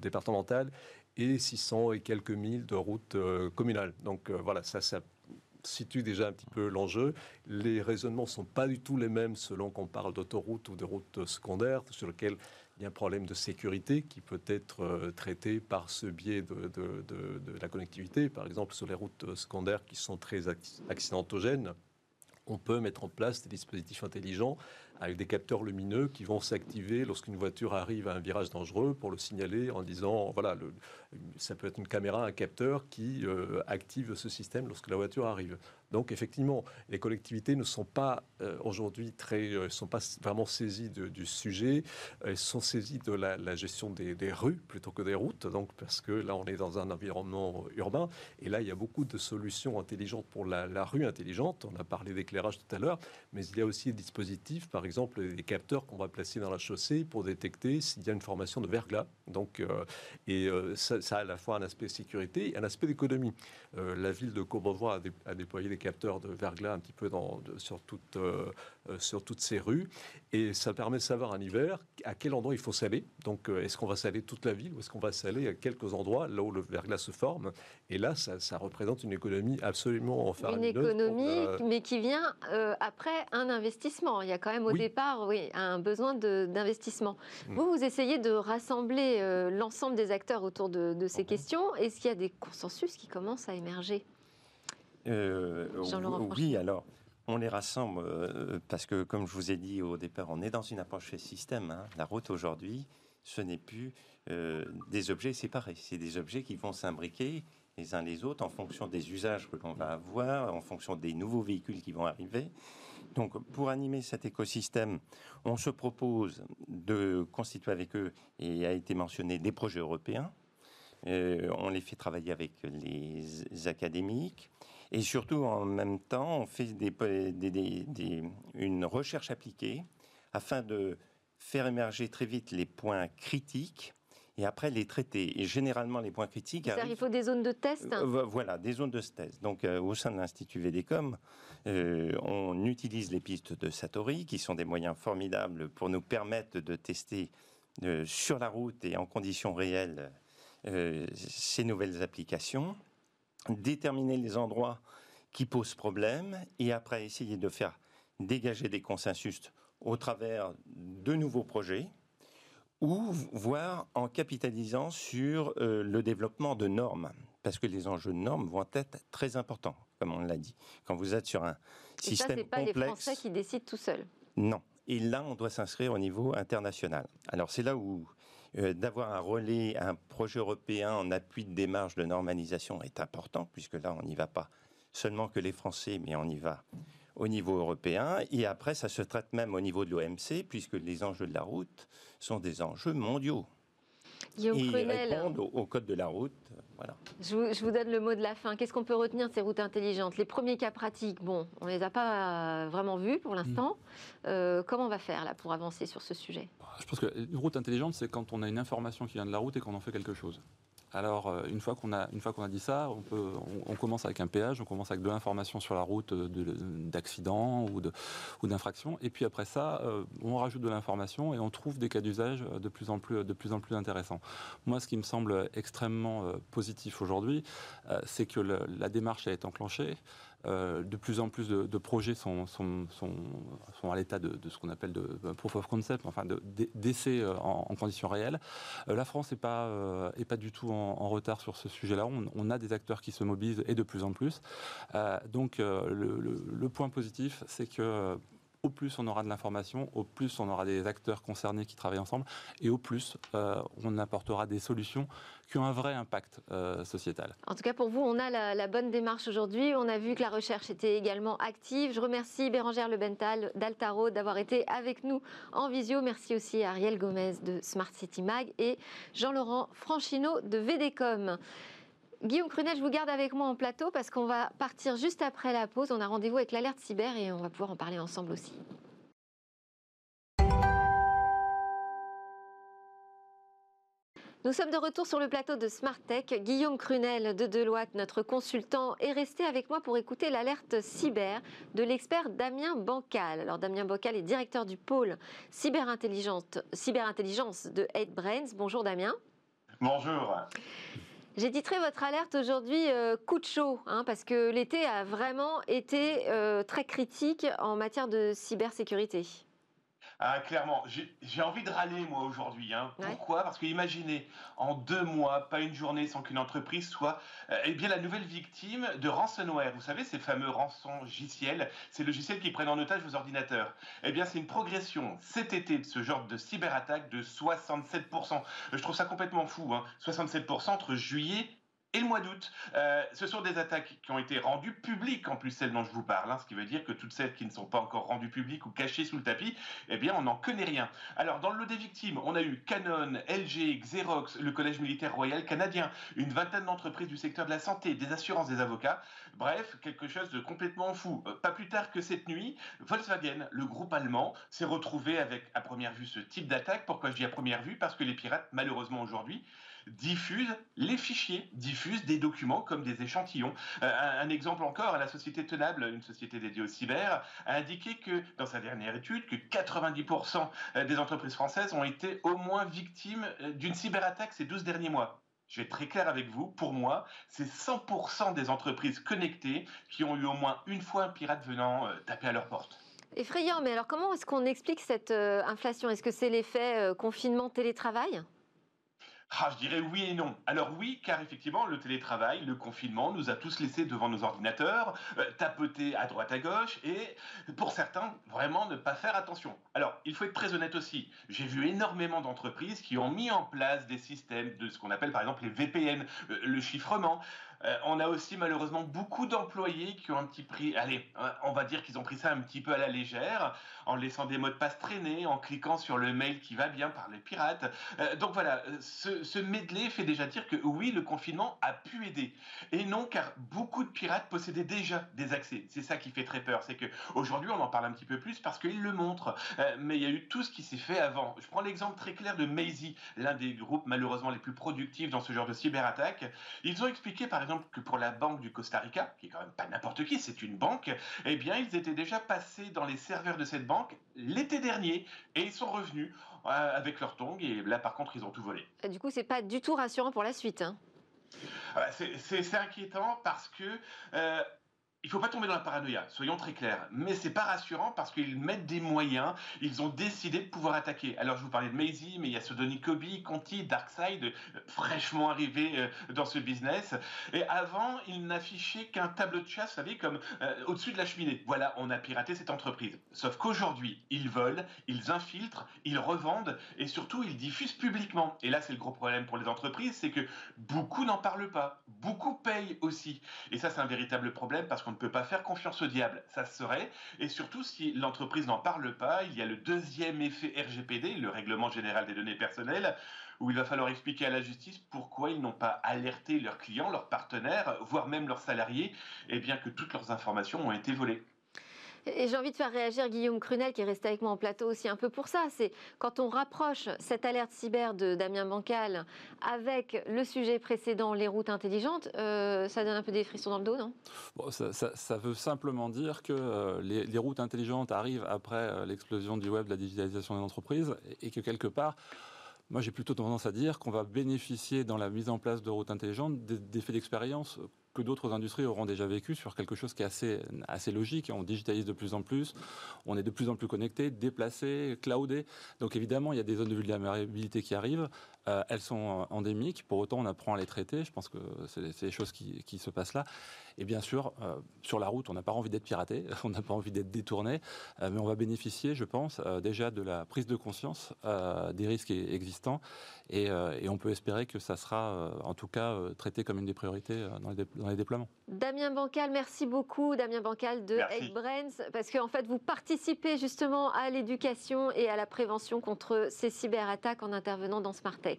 départementale et 600 et quelques milles de routes euh, communales. Donc euh, voilà, ça, situe déjà un petit peu l'enjeu. Les raisonnements ne sont pas du tout les mêmes selon qu'on parle d'autoroutes ou de routes secondaires, sur lesquelles il y a un problème de sécurité qui peut être euh, traité par ce biais de, la connectivité. Par exemple, sur les routes secondaires qui sont très accidentogènes, on peut mettre en place des dispositifs intelligents avec des capteurs lumineux qui vont s'activer lorsqu'une voiture arrive à un virage dangereux pour le signaler en disant voilà, ça peut être une caméra, un capteur qui euh, active ce système lorsque la voiture arrive. Donc effectivement, les collectivités ne sont pas euh, aujourd'hui très, euh, sont pas vraiment saisies du sujet. Elles sont saisies de la, gestion des, rues plutôt que des routes. Donc parce que là, on est dans un environnement urbain et là, il y a beaucoup de solutions intelligentes pour la, la rue intelligente. On a parlé d'éclairage tout à l'heure, mais il y a aussi des dispositifs, par exemple, des capteurs qu'on va placer dans la chaussée pour détecter s'il y a une formation de verglas. Donc et ça, ça, a à la fois un aspect sécurité et un aspect d'économie. Euh, la ville de Courbevoie a, déployé des capteurs de verglas un petit peu dans, sur, toute, euh, euh, sur toutes ces rues. Et ça permet de savoir en hiver à quel endroit il faut saler. Donc, est-ce qu'on va saler toute la ville ou est-ce qu'on va saler à quelques endroits là où le verglas se forme? Et là, ça, représente une économie absolument faramineuse. Une économie, mais qui vient après un investissement. Il y a quand même au départ oui, un besoin d'investissement. Mm. Vous, vous essayez de rassembler l'ensemble des acteurs autour de, de ces questions. Est-ce qu'il y a des consensus qui commencent à émerger? Euh, Oui, alors. On les rassemble euh, parce que, comme je vous ai dit au départ, on est dans une approche système. Hein. La route aujourd'hui, ce n'est plus euh, des objets séparés, c'est des objets qui vont s'imbriquer les uns les autres en fonction des usages que l'on va avoir, en fonction des nouveaux véhicules qui vont arriver. Donc, pour animer cet écosystème, on se propose de constituer avec eux, et a été mentionné, des projets européens euh, on les fait travailler avec les académiques. Et surtout, en même temps, on fait une recherche appliquée afin de faire émerger très vite les points critiques et après les traiter. Et généralement, les points critiques. Il faut des zones de test euh, Voilà, des zones de test. Donc, euh, au sein de l'Institut VDECOM, on utilise les pistes de Satori, qui sont des moyens formidables pour nous permettre de tester sur la route et en conditions réelles euh, ces nouvelles applications, déterminer les endroits qui posent problème et après essayer de faire dégager des consensus au travers de nouveaux projets ou voire en capitalisant sur euh, le développement de normes parce que les enjeux de normes vont être très importants comme on l'a dit quand vous êtes sur un système ça, pas les Français qui décident tout seuls. Non. Et là, on doit s'inscrire au niveau international. Alors c'est là où euh, d'avoir un relais, un projet européen en appui de démarche de normalisation est important, puisque là, on n'y va pas seulement que les Français, mais on y va au niveau européen. Et après, ça se traite même au niveau de l'OMC, puisque les enjeux de la route sont des enjeux mondiaux. et répondent au, code de la route. Voilà. Je vous, donne le mot de la fin. Qu'est-ce qu'on peut retenir de ces routes intelligentes? Les premiers cas pratiques, bon, on ne les a pas euh, vraiment vus pour l'instant. Mm. Euh, comment on va faire là pour avancer sur ce sujet? Je pense qu'une route intelligente, c'est quand on a une information qui vient de la route et qu'on en fait quelque chose. Alors, euh, une fois qu'on a, une fois qu'on a dit ça, on, commence avec un péage, on commence avec de l'information sur la route euh, d'accident ou, ou d'infraction. Et puis après ça, euh, on rajoute de l'information et on trouve des cas d'usage de, plus en plus, de plus en plus intéressants. Moi, ce qui me semble extrêmement positif aujourd'hui, c'est que la démarche a été enclenchée. Euh, de plus en plus de, projets sont, sont, sont, à l'état de, ce qu'on appelle de, proof of concept, enfin d'essais en, en, conditions réelles. la France n'est pas, pas du tout en, retard sur ce sujet-là. On, a des acteurs qui se mobilisent et de plus en plus. donc le, point positif, c'est que au plus on aura de l'information, au plus on aura des acteurs concernés qui travaillent ensemble, et au plus euh, on apportera des solutions qui ont un vrai impact euh, sociétal. En tout cas, pour vous, on a la, bonne démarche aujourd'hui. On a vu que la recherche était également active. Je remercie Bérangère Lebental d'Altaro d'avoir été avec nous en visio. Merci aussi à Ariel Gomez de Smart City Mag et Jean-Laurent Franchino de VDCom. Guillaume Crunet, je vous garde avec moi en plateau parce qu'on va partir juste après la pause. On a rendez-vous avec l'alerte cyber et on va pouvoir en parler ensemble aussi. Nous sommes de retour sur le plateau de Smart Tech. Guillaume Crunel de Deloitte, notre consultant, est resté avec moi pour écouter l'alerte cyber de l'expert Damien Bancal. Alors Damien Bancal est directeur du pôle cyberintelligence, cyberintelligence de 8Brains. Bonjour Damien. Bonjour. J'ai titré votre alerte aujourd'hui euh, coup de chaud, hein, parce que l'été a vraiment été euh, très critique en matière de cybersécurité. Ah, clairement, j'ai envie de râler moi aujourd'hui. Hein. Pourquoi? Parce que imaginez, en deux mois, pas une journée sans qu'une entreprise soit euh, eh bien, la nouvelle victime de ransomware. Vous savez, ces fameux rançons ces logiciels qui prennent en otage vos ordinateurs. Eh bien, c'est une progression cet été de ce genre de cyberattaque de 67%. Je trouve ça complètement fou. Hein. 67% entre juillet et le mois d'août. Euh, ce sont des attaques qui ont été rendues publiques, en plus celles dont je vous parle, hein, ce qui veut dire que toutes celles qui ne sont pas encore rendues publiques ou cachées sous le tapis, eh bien, on n'en connaît rien. Alors, dans le lot des victimes, on a eu Canon, LG, Xerox, le Collège militaire royal canadien, une vingtaine d'entreprises du secteur de la santé, des assurances, des avocats. Bref, quelque chose de complètement fou. Euh, pas plus tard que cette nuit, Volkswagen, le groupe allemand, s'est retrouvé avec, à première vue, ce type d'attaque. Pourquoi je dis à première vue? Parce que les pirates, malheureusement aujourd'hui, diffuse les fichiers, diffuse des documents comme des échantillons. Euh, un, exemple encore, la société Tenable, une société dédiée au cyber, a indiqué que dans sa dernière étude, que 90% euh, des entreprises françaises ont été au moins victimes euh, d'une cyberattaque ces 12 derniers mois. Je vais être très clair avec vous, pour moi, c'est 100% des entreprises connectées qui ont eu au moins une fois un pirate venant taper à leur porte. Effrayant, mais alors comment est-ce qu'on explique cette inflation? Est-ce que c'est l'effet confinement télétravail? Ah, je dirais oui et non. Alors oui, car effectivement, le télétravail, le confinement nous a tous laissés devant nos ordinateurs, euh, tapoter à droite à gauche, et pour certains, vraiment ne pas faire attention. Alors, il faut être très honnête aussi. J'ai vu énormément d'entreprises qui ont mis en place des systèmes de ce qu'on appelle par exemple les VPN, euh, le chiffrement, euh, on a aussi malheureusement beaucoup d'employés qui ont un petit prix, allez, on va dire qu'ils ont pris ça un petit peu à la légère, en laissant des mots de passe traîner, en cliquant sur le mail qui va bien par les pirates. Euh, donc voilà, ce, ce medley fait déjà dire que oui, le confinement a pu aider. Et non, car beaucoup de pirates possédaient déjà des accès. C'est ça qui fait très peur. C'est qu'aujourd'hui, on en parle un petit peu plus parce qu'ils le montrent. Euh, mais il y a eu tout ce qui s'est fait avant. Je prends l'exemple très clair de Maisy, l'un des groupes malheureusement les plus productifs dans ce genre de cyberattaque. Ils ont expliqué par exemple que pour la banque du Costa Rica, qui est quand même pas n'importe qui, c'est une banque, eh bien ils étaient déjà passés dans les serveurs de cette banque l'été dernier et ils sont revenus euh, avec leur tongs et là par contre ils ont tout volé. Du coup c'est pas du tout rassurant pour la suite. Hein. Ah bah, c'est inquiétant parce que euh, il faut pas tomber dans la paranoïa, soyons très clairs. Mais c'est pas rassurant parce qu'ils mettent des moyens, ils ont décidé de pouvoir attaquer. Alors je vous parlais de Maisie, mais il y a Sodoni Kobe, Conti, Darkseid, euh, fraîchement arrivé euh, dans ce business. Et avant, ils n'affichaient qu'un tableau de chasse, vous savez, comme euh, au-dessus de la cheminée. Voilà, on a piraté cette entreprise. Sauf qu'aujourd'hui, ils volent, ils infiltrent, ils revendent et surtout ils diffusent publiquement. Et là, c'est le gros problème pour les entreprises, c'est que beaucoup n'en parlent pas, beaucoup payent aussi. Et ça, c'est un véritable problème parce que on ne peut pas faire confiance au diable, ça serait. Et surtout, si l'entreprise n'en parle pas, il y a le deuxième effet RGPD, le règlement général des données personnelles, où il va falloir expliquer à la justice pourquoi ils n'ont pas alerté leurs clients, leurs partenaires, voire même leurs salariés, et bien que toutes leurs informations ont été volées. Et j'ai envie de faire réagir Guillaume Crunel, qui est resté avec moi en plateau aussi un peu pour ça. C'est quand on rapproche cette alerte cyber de Damien Bancal avec le sujet précédent, les routes intelligentes, euh, ça donne un peu des frissons dans le dos, non? Ça, veut simplement dire que euh, les, routes intelligentes arrivent après euh, l'explosion du web, la digitalisation des entreprises, et que quelque part, moi, j'ai plutôt tendance à dire qu'on va bénéficier dans la mise en place de routes intelligentes d'effets d'expérience d'autres industries auront déjà vécu sur quelque chose qui est assez, assez logique. On digitalise de plus en plus, on est de plus en plus connecté, déplacé, cloudé. Donc évidemment, il y a des zones de vulnérabilité qui arrivent. Euh, elles sont endémiques. Pour autant, on apprend à les traiter. Je pense que c'est des choses qui, qui, se passent là. Et bien sûr, euh, sur la route, on n'a pas envie d'être piraté, on n'a pas envie d'être détourné, euh, mais on va bénéficier, je pense, déjà de la prise de conscience des risques existants. Et, et, on peut espérer que ça sera, en tout cas, traité comme une des priorités dans les, dans les, déploiements. Damien Bancal, merci beaucoup, Damien Bancal de EggBrains, parce qu'en fait, vous participez justement à l'éducation et à la prévention contre ces cyberattaques en intervenant dans Smart Tech.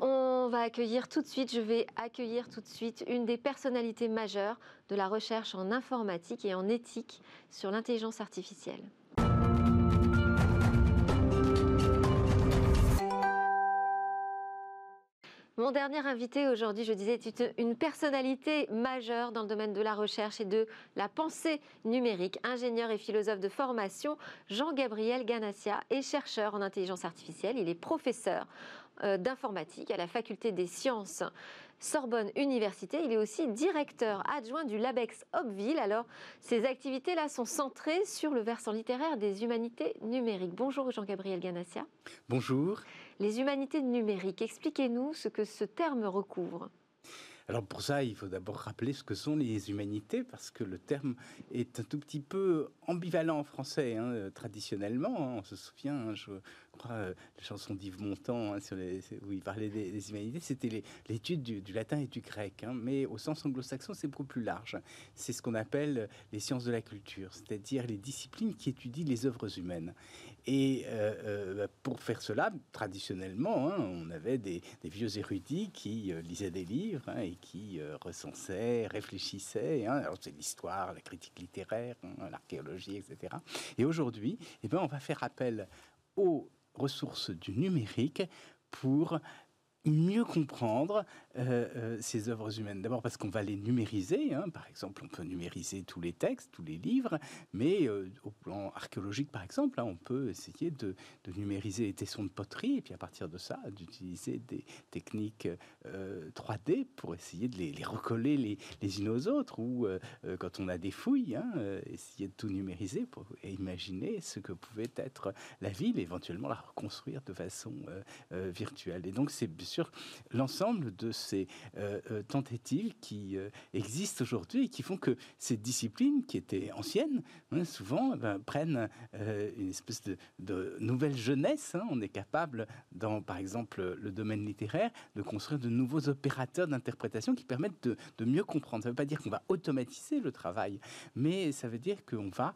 On va accueillir tout de suite, je vais accueillir tout de suite une des personnalités majeures de la recherche en informatique et en éthique sur l'intelligence artificielle. Mon dernier invité aujourd'hui, je disais, est une personnalité majeure dans le domaine de la recherche et de la pensée numérique. Ingénieur et philosophe de formation, Jean-Gabriel Ganassia est chercheur en intelligence artificielle. Il est professeur d'informatique à la faculté des sciences Sorbonne Université. Il est aussi directeur adjoint du LabEx Hopville. Alors, ces activités-là sont centrées sur le versant littéraire des humanités numériques. Bonjour Jean-Gabriel Ganassia. Bonjour. Les humanités numériques, expliquez-nous ce que ce terme recouvre. Alors pour ça, il faut d'abord rappeler ce que sont les humanités, parce que le terme est un tout petit peu ambivalent en français, hein, traditionnellement. Hein. on se souvient, hein, je crois, euh, la chanson d'Yves Montand, sur les, où il parlait des, humanités, c'était l'étude du, latin et du grec. mais au sens anglo-saxon, c'est beaucoup plus large. C'est ce qu'on appelle les sciences de la culture, c'est-à-dire les disciplines qui étudient les œuvres humaines. Et euh, euh, pour faire cela, traditionnellement, hein, on avait des, vieux érudits qui euh, lisaient des livres hein, et qui recensaient, réfléchissaient. Hein. alors c'est l'histoire, la critique littéraire, l'archéologie, etc. Et aujourd'hui, eh ben, on va faire appel aux ressources du numérique pour mieux comprendre euh, euh, ces œuvres humaines. D'abord parce qu'on va les numériser. Hein. Par exemple, on peut numériser tous les textes, tous les livres, mais euh, au plan archéologique, par exemple, hein, on peut essayer de, numériser les tessons de poterie et puis à partir de ça, d'utiliser des techniques 3D pour essayer de les, recoller les, les, unes aux autres. Ou quand on a des fouilles, hein, essayer de tout numériser pour imaginer ce que pouvait être la ville, éventuellement la reconstruire de façon virtuelle. Et donc, c'est l'ensemble de ces euh, euh, tentatives qui euh, existent aujourd'hui et qui font que ces disciplines qui étaient anciennes, hein, souvent, eh ben, prennent une espèce de, nouvelle jeunesse. Hein. On est capable, dans par exemple le domaine littéraire, de construire de nouveaux opérateurs d'interprétation qui permettent de, mieux comprendre. Ça ne veut pas dire qu'on va automatiser le travail, mais ça veut dire qu'on va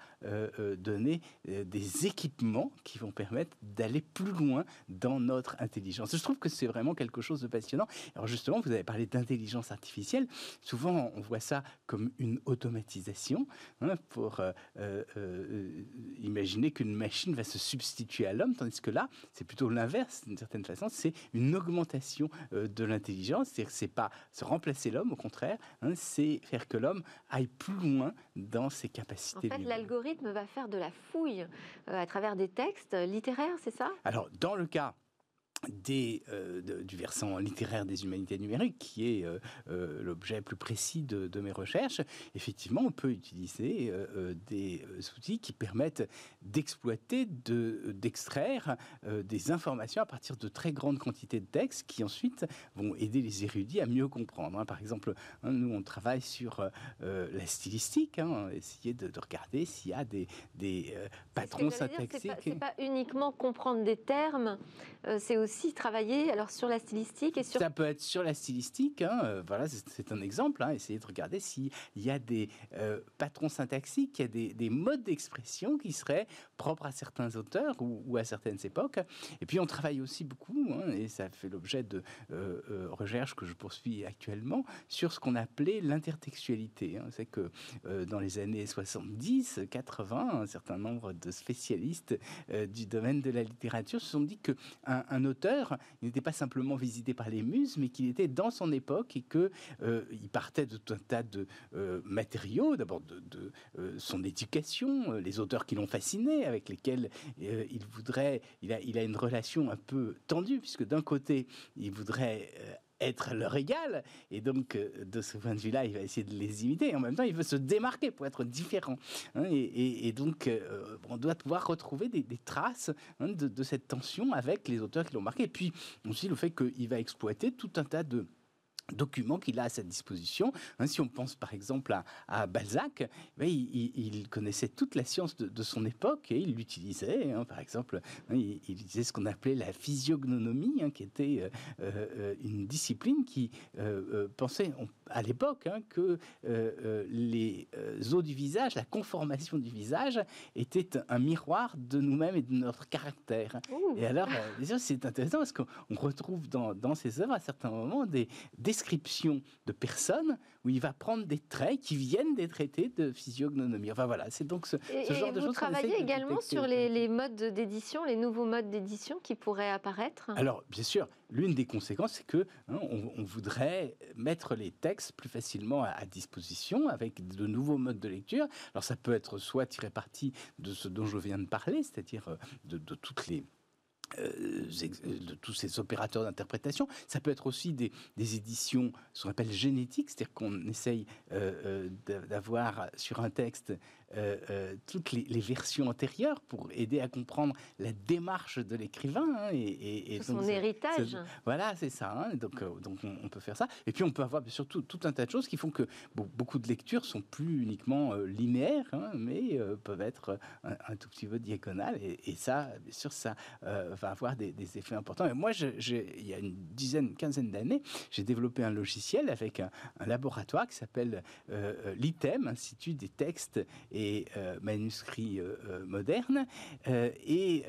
donner des équipements qui vont permettre d'aller plus loin dans notre intelligence. Je trouve que c'est vraiment quelque chose de passionnant. Alors justement, vous avez parlé d'intelligence artificielle. Souvent, on voit ça comme une automatisation hein, pour euh, euh, euh, imaginer qu'une machine va se substituer à l'homme, tandis que là, c'est plutôt l'inverse, d'une certaine façon. C'est une augmentation de l'intelligence. C'est-à-dire que c'est pas se remplacer l'homme, au contraire, hein, c'est faire que l'homme aille plus loin dans ses capacités. En fait, l'algorithme va faire de la fouille à travers des textes littéraires, c'est ça? Alors, dans le cas des, euh, du versant littéraire des humanités numériques, qui est euh, euh, l'objet plus précis de, mes recherches, effectivement, on peut utiliser des outils qui permettent d'exploiter, d'extraire des informations à partir de très grandes quantités de textes qui ensuite vont aider les érudits à mieux comprendre. Hein. Par exemple, hein, nous, on travaille sur la stylistique, hein, essayer de, regarder s'il y a des, des patrons syntaxiques. C'est pas, pas, uniquement comprendre des termes, c'est aussi aussi travailler alors sur la stylistique et sur... Ça peut être sur la stylistique, hein, euh, voilà, c'est un exemple, hein, essayer de regarder s'il y a des euh, patrons syntaxiques, il y a des, modes d'expression qui seraient propres à certains auteurs ou, à certaines époques. Et puis on travaille aussi beaucoup, hein, et ça fait l'objet de euh, recherches que je poursuis actuellement, sur ce qu'on appelait l'intertextualité. C'est que dans les années 70, 80, un certain nombre de spécialistes du domaine de la littérature se sont dit qu'un un auteur il n'était pas simplement visité par les muses, mais qu'il était dans son époque et qu'il euh, partait de tout un tas de euh, matériaux, d'abord de, euh, son éducation, les auteurs qui l'ont fasciné, avec lesquels il voudrait, il il a une relation un peu tendue, puisque d'un côté, il voudrait être leur égal. Et donc, de ce point de vue-là, il va essayer de les imiter. Et en même temps, il veut se démarquer pour être différent. Hein. et, donc, on doit pouvoir retrouver des, traces hein, de, de, cette tension avec les auteurs qui l'ont marqué. Et puis aussi le fait qu'il va exploiter tout un tas de documents qu'il a à sa disposition. Hein, si on pense par exemple à, Balzac, ben, il, connaissait toute la science de, son époque et il l'utilisait. Hein, par exemple, hein, il, utilisait ce qu'on appelait la physiognonomie, qui était euh, euh, une discipline qui euh, pensait à l'époque que les os du visage, la conformation du visage, était un miroir de nous-mêmes et de notre caractère. Et alors, c'est intéressant parce qu'on retrouve dans, dans ses œuvres à certains moments des, des description de personnes où il va prendre des traits qui viennent des traités de physiognomie. Enfin voilà, c'est donc ce, genre de choses. Vous travaillez également sur les, modes d'édition, les nouveaux modes d'édition qui pourraient apparaître? Alors, bien sûr, l'une des conséquences, c'est que hein, on, voudrait mettre les textes plus facilement à, disposition avec de nouveaux modes de lecture. Alors, ça peut être soit tiré parti de ce dont je viens de parler, c'est-à-dire euh, de toutes les de tous ces opérateurs d'interprétation. Ça peut être aussi des, éditions, ce qu'on appelle génétiques, c'est-à-dire qu'on essaye euh, euh, d'avoir sur un texte euh, euh, toutes les, versions antérieures pour aider à comprendre la démarche de l'écrivain. Hein, et, son héritage. voilà, c'est ça. Hein, donc, euh, donc on, peut faire ça. Et puis on peut avoir surtout tout un tas de choses qui font que beaucoup de lectures sont plus uniquement linéaires, hein, mais peuvent être un, tout petit peu diagonales. Et, ça, bien sûr, ça va avoir des, effets importants. Et moi, il y a une dizaine, une quinzaine d'années, j'ai développé un logiciel avec un, un laboratoire qui s'appelle l'ITEM, Institut des textes et euh, manuscrits euh, euh, modernes. et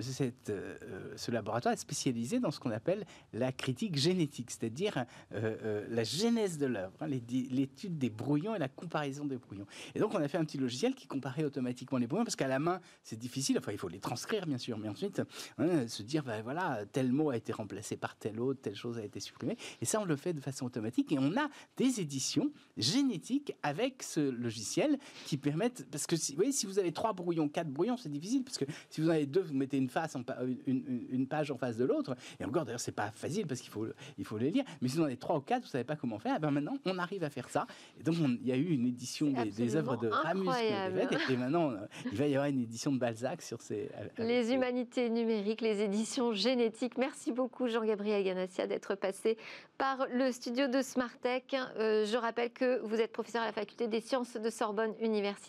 ce laboratoire est spécialisé dans ce qu'on appelle la critique génétique, c'est-à-dire la genèse de l'œuvre, hein, l'étude des brouillons et la comparaison des brouillons. Et donc on a fait un petit logiciel qui comparait automatiquement les brouillons, parce qu'à la main c'est difficile, enfin il faut les transcrire bien sûr, mais ensuite hein, se dire, ben, voilà, tel mot a été remplacé par tel autre, telle chose a été supprimée. Et ça on le fait de façon automatique et on a des éditions génétiques avec ce logiciel qui permet parce que si, vous voyez, si vous avez trois brouillons, quatre brouillons, c'est difficile, parce que si vous en avez deux, vous mettez une, face en, une, une, page en face de l'autre, et encore d'ailleurs, c'est pas facile parce qu'il faut, il faut les lire, mais si vous en avez trois ou quatre, vous savez pas comment faire, et ben maintenant, on arrive à faire ça. Et donc, il y a eu une édition des, œuvres de Ramus, et, et, maintenant, euh, il va y avoir une édition de Balzac sur ces... Les humanités numériques, les éditions génétiques. Merci beaucoup, Jean-Gabriel Ganassia, d'être passé par le studio de Smartech. Euh, je rappelle que vous êtes professeur à la faculté des sciences de Sorbonne Université.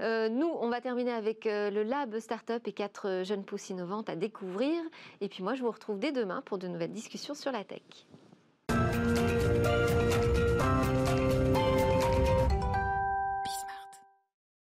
Euh, nous, on va terminer avec euh, le Lab Startup et quatre jeunes pousses innovantes à découvrir. Et puis moi, je vous retrouve dès demain pour de nouvelles discussions sur la tech.